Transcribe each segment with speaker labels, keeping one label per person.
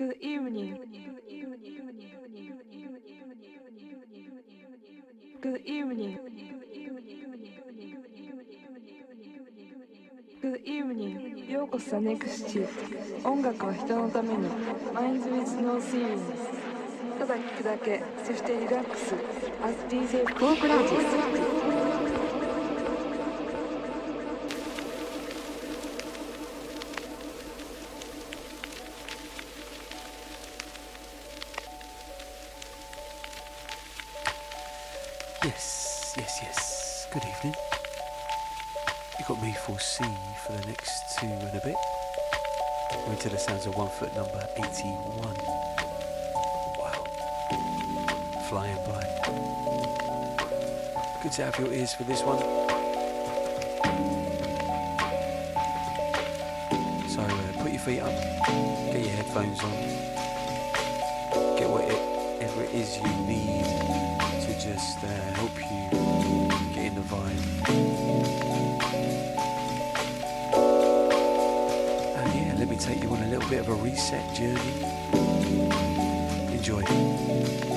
Speaker 1: good evening good evening good evening ようこそネクスチ音楽は人のためにマインズ・ウィズ・ノー・シーンただ聴くだけそしてリラックスアス・ディーゼ・フォークラージ
Speaker 2: ス Sounds of one foot number 81. Wow. Flying by. Good to have your ears for this one. So uh, put your feet up, get your headphones on, get whatever it is you need to just uh, help you get in the vibe. Take you on a little bit of a reset journey. Enjoy.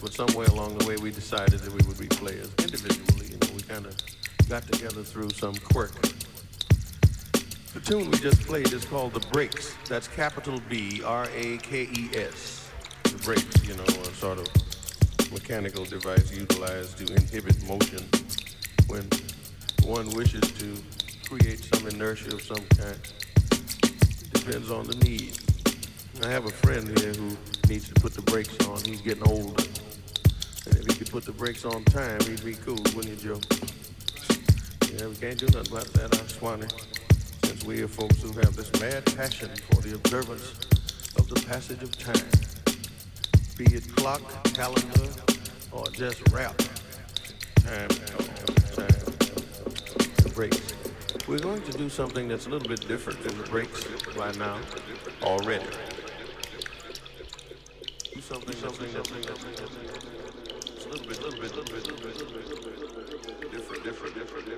Speaker 3: But somewhere along the way we decided that we would be players individually. You know, we kind of got together through some quirk. The tune we just played is called The Breaks. That's capital B R A K E S. The Breaks, you know, a sort of mechanical device utilized to inhibit motion when one wishes to create some inertia of some kind. Depends on the need. I have a friend here who needs to put the brakes on. He's getting older. Put the brakes on time, he'd be cool, wouldn't you, Joe? Yeah, we can't do nothing about that, huh, Swanee? Since we are folks who have this mad passion for the observance of the passage of time. Be it clock, calendar, or just rap. Time, time the breaks. We're going to do something that's a little bit different than the breaks right now already. Do something, something, something, something, different, different, different, different,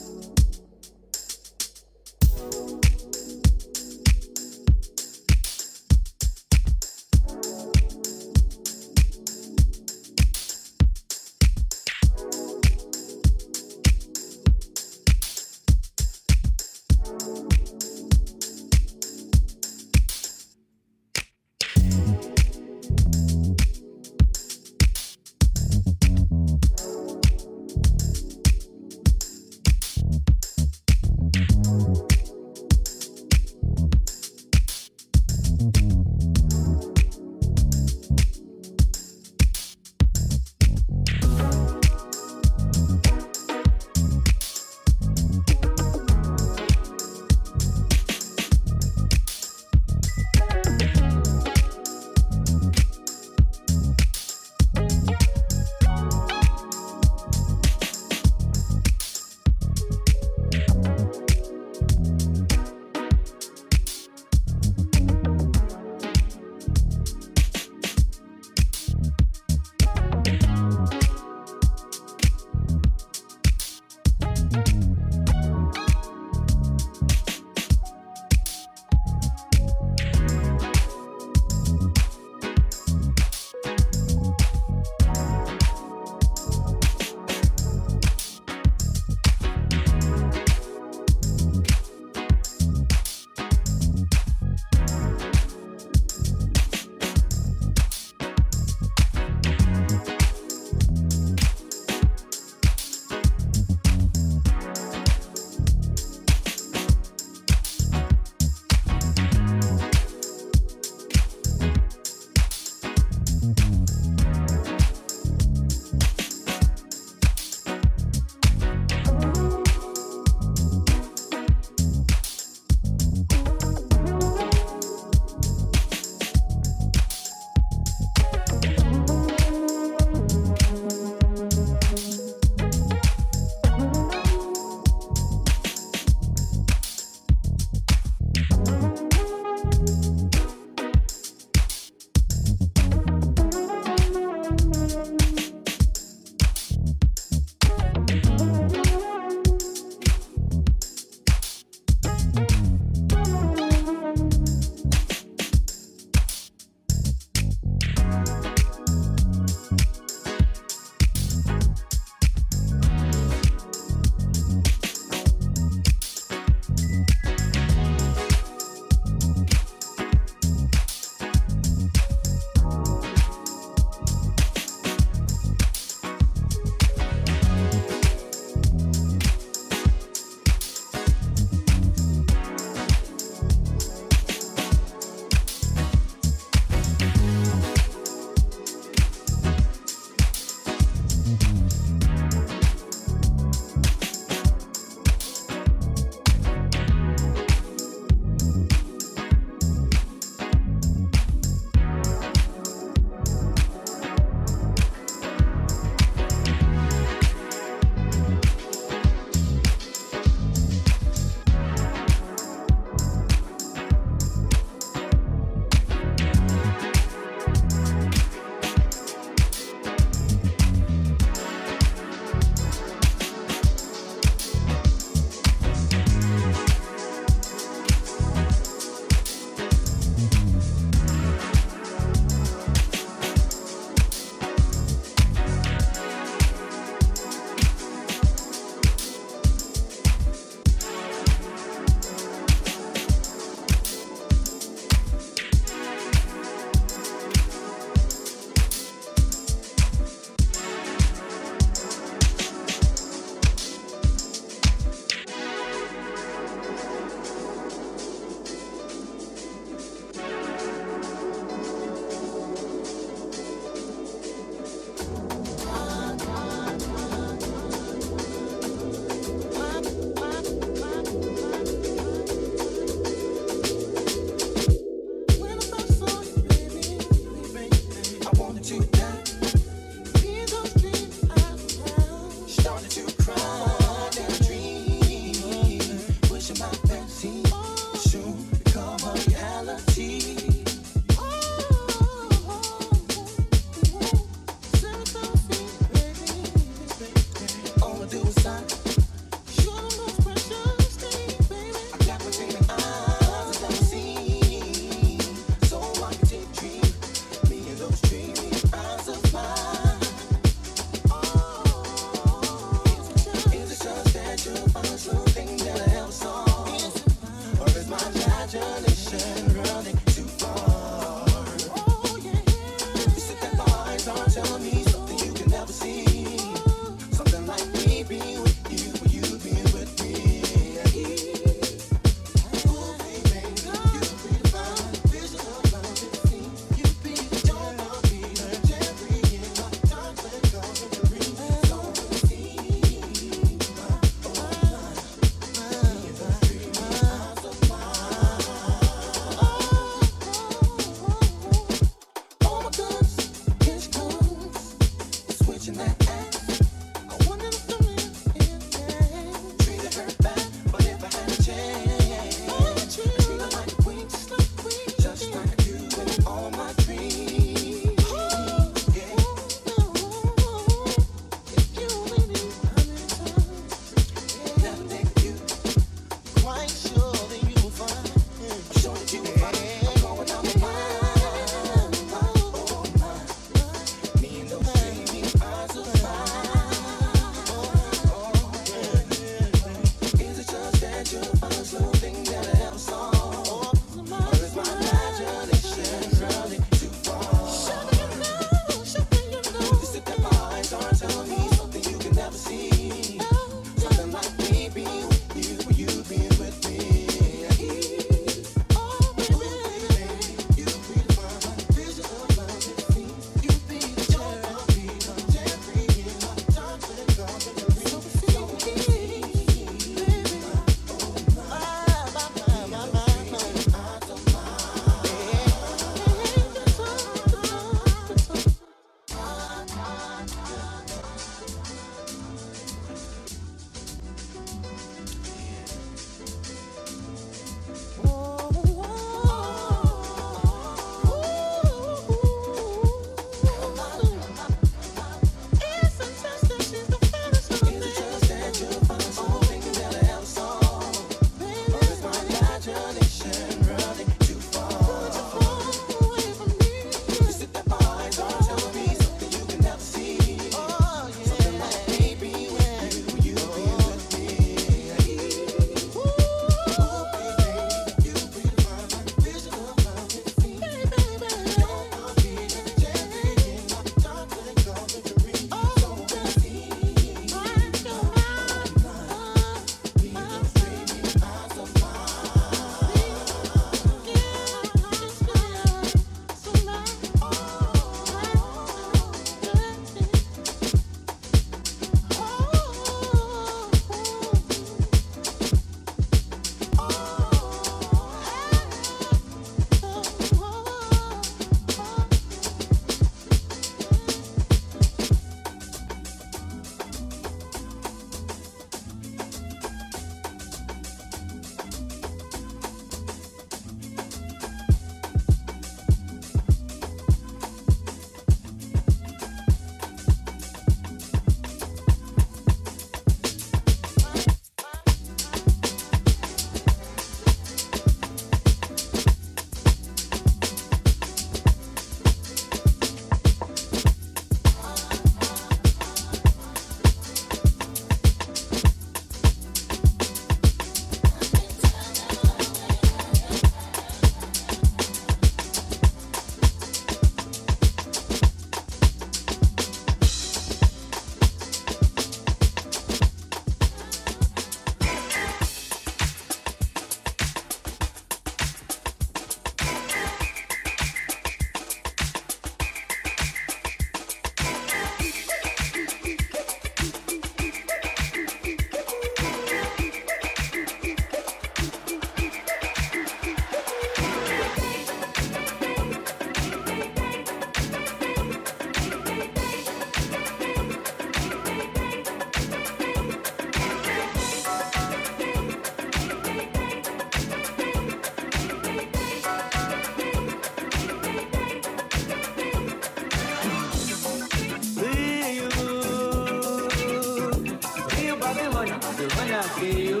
Speaker 3: Rio,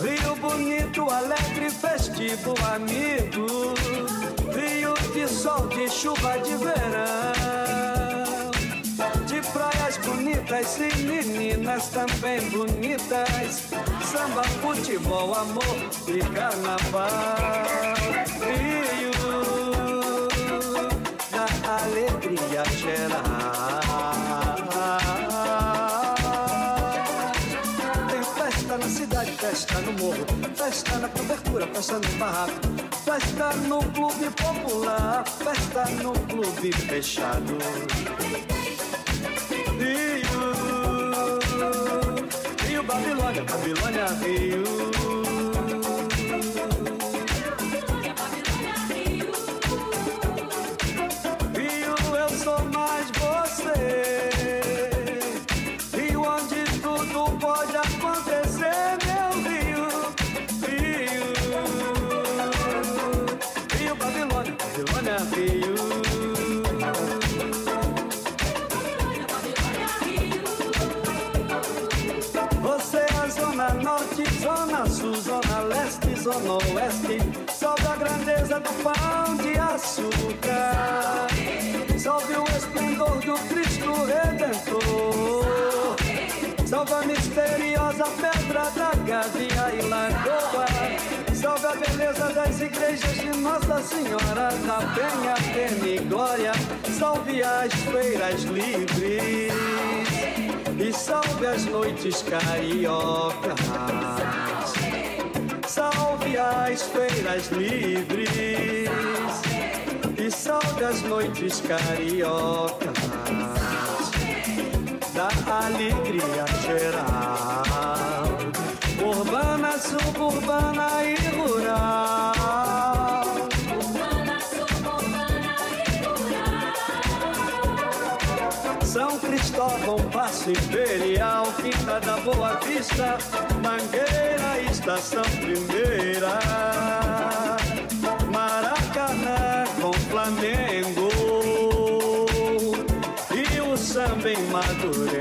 Speaker 3: Rio bonito, alegre,
Speaker 4: festivo, amigo. Rio de sol, de chuva, de verão. De praias bonitas e meninas também bonitas. Samba, futebol, amor e carnaval. Rio, da alegria geral. Festa no morro, festa na cobertura, festa no barraco, festa no clube popular, festa no clube fechado. Rio, Rio, Babilônia, Babilônia, Rio. Zona oeste, salve a grandeza do pão de açúcar, salve o esplendor do Cristo Redentor, salve a misteriosa pedra da Gavia e Lagoa, salve a beleza das igrejas de Nossa Senhora da Penha, Glória, salve as feiras livres e salve as noites cariocas salve as feiras livres e salve as noites cariocas da alegria geral, urbana, suburbana e rural. São Cristóvão, Passo Imperial, Quinta da Boa Vista, Mangueira, Estação Primeira, Maracanã com Flamengo e o samba em Madureira.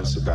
Speaker 5: Comments about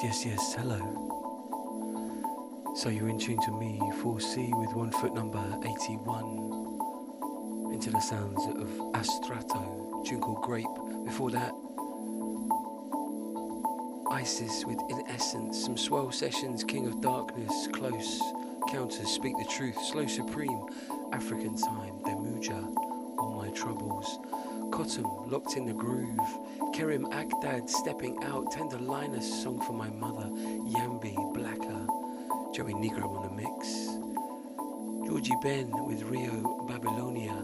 Speaker 2: Yes, yes, hello. So you're in tune to me, 4C, with one foot number 81. Into the sounds of Astrato, tune called Grape. Before that, Isis with In Essence, some swell sessions, King of Darkness, Close, Counters, Speak the Truth, Slow Supreme, African Time, Demuja, All My Troubles. Cotton, Locked in the Groove, Kerim Akdad, Stepping Out, Tender Linus, Song for My Mother, Yambi, Blacker, Joey Negro on the mix, Jorge Ben with Rio Babylonia,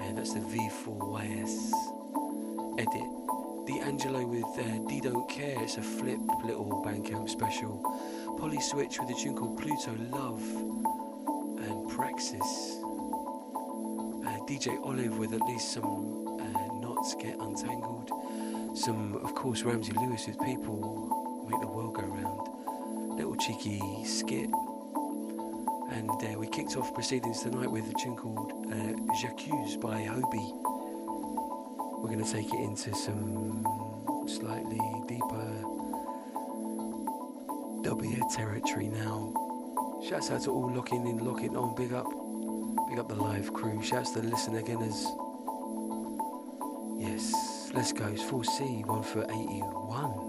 Speaker 2: and that's the V4YS edit. D'Angelo with uh, D Don't Care, it's a flip little Bandcamp special. Polly Switch with a tune called Pluto Love, and Praxis. Uh, DJ Olive with at least some knots get untangled. Some, of course, Ramsey Lewis with people make the world go round. Little cheeky skit. And uh, we kicked off proceedings tonight with a tune called uh, J'accuse by Hobie. We're going to take it into some slightly deeper dubbier territory now. Shouts out to all locking in, locking on. Big up, big up the live crew. Shouts to the listener again as Yes, let's go. It's 4C, one for 81.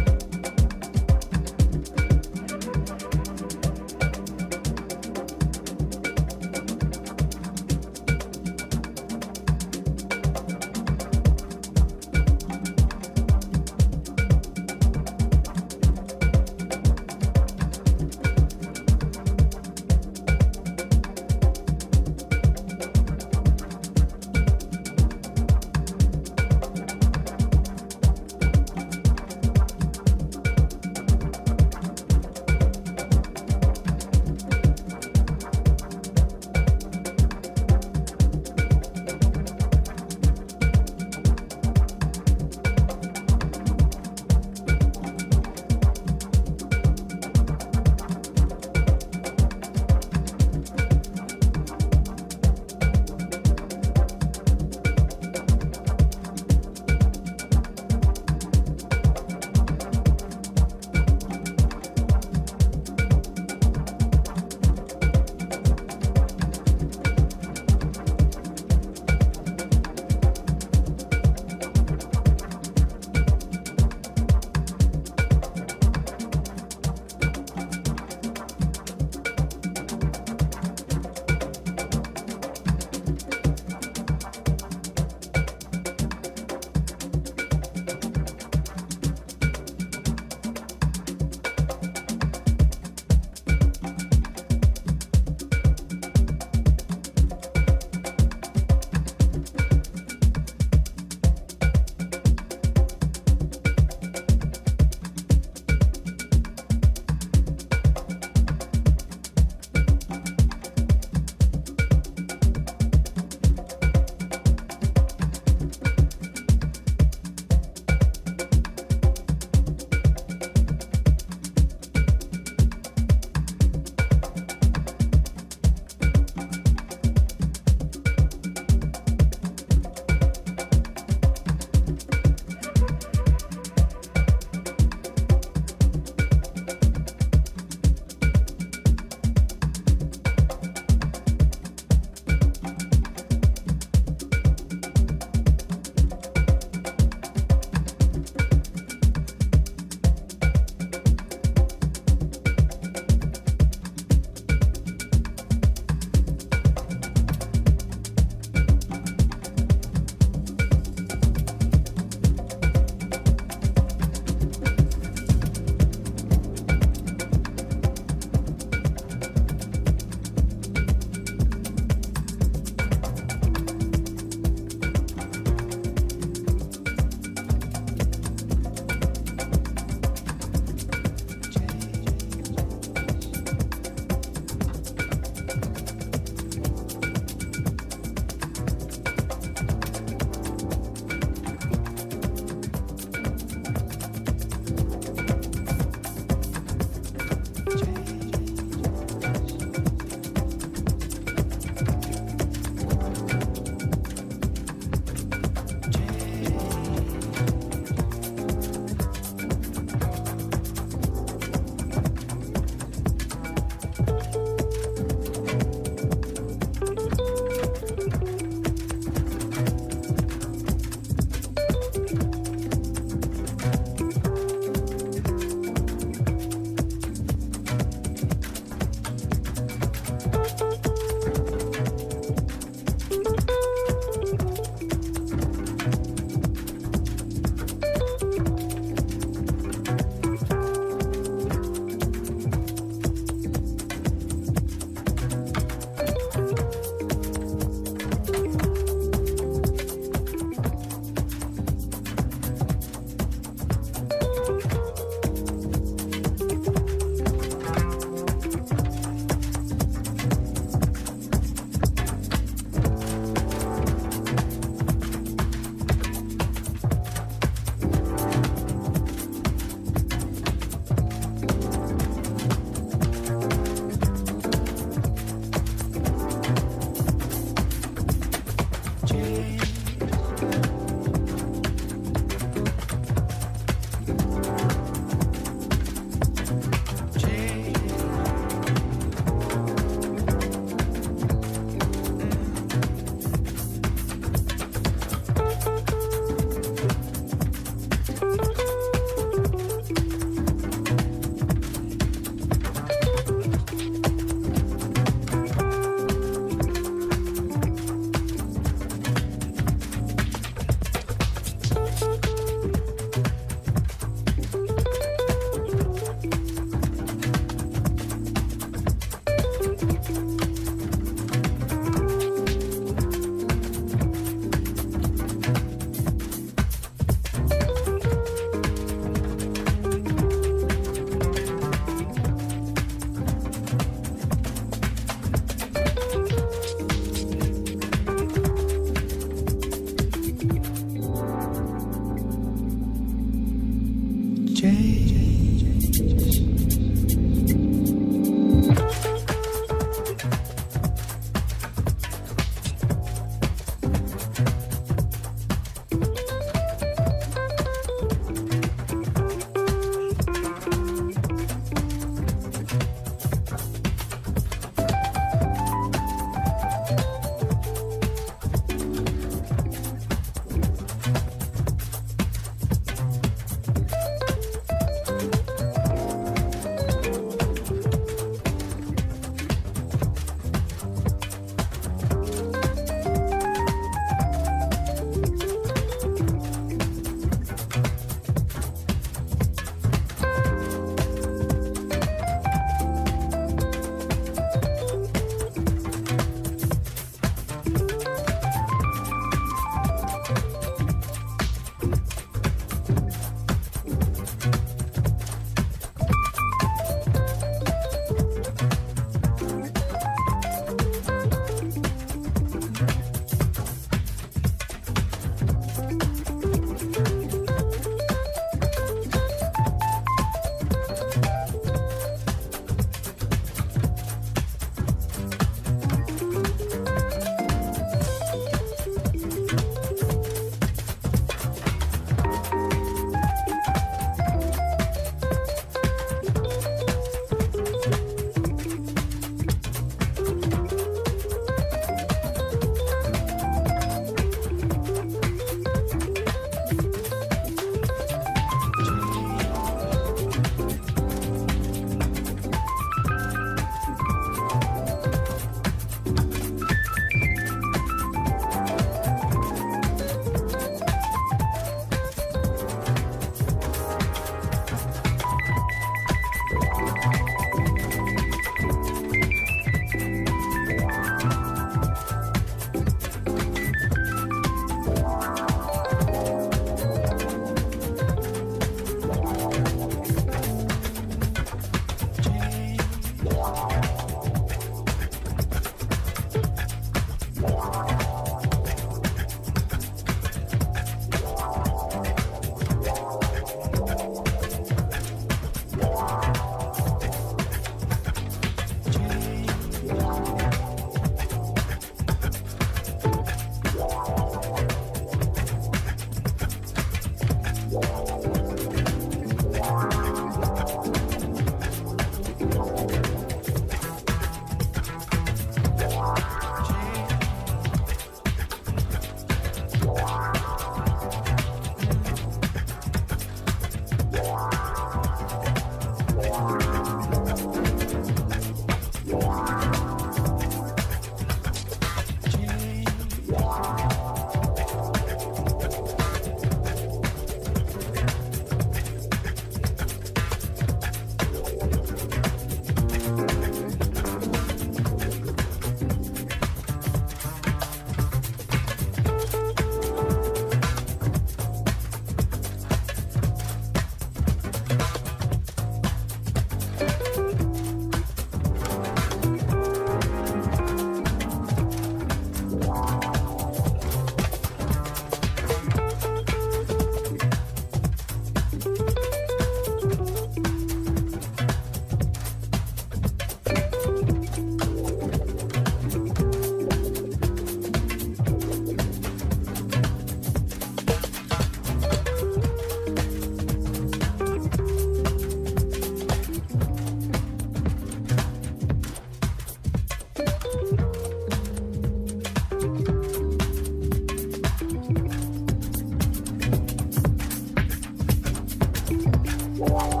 Speaker 2: Shouts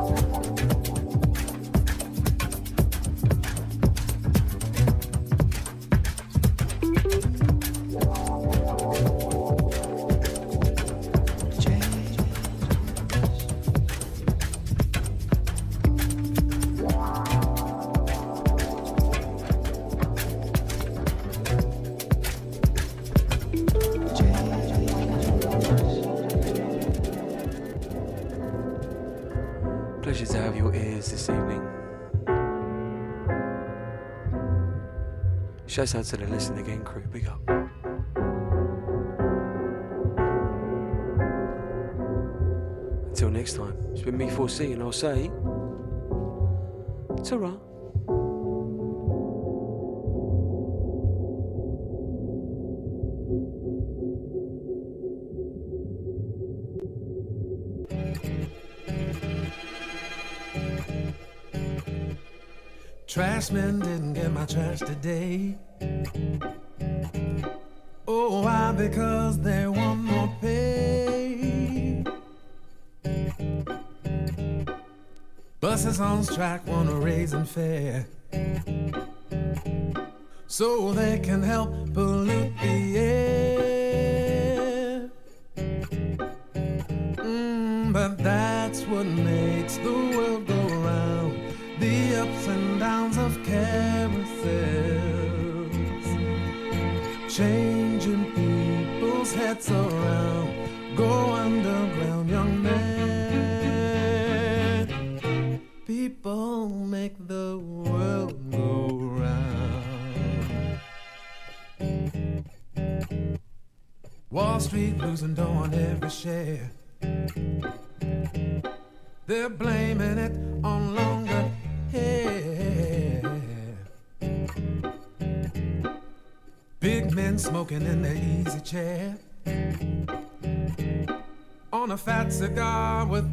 Speaker 2: Chase Anson and Listen Again crew. Big up. Until next time, it's been me 4C and I'll say, ta
Speaker 6: Trashman didn't get my trash today. on strike wanna raise and fair. So they can help smoking in the easy chair. On a fat cigar with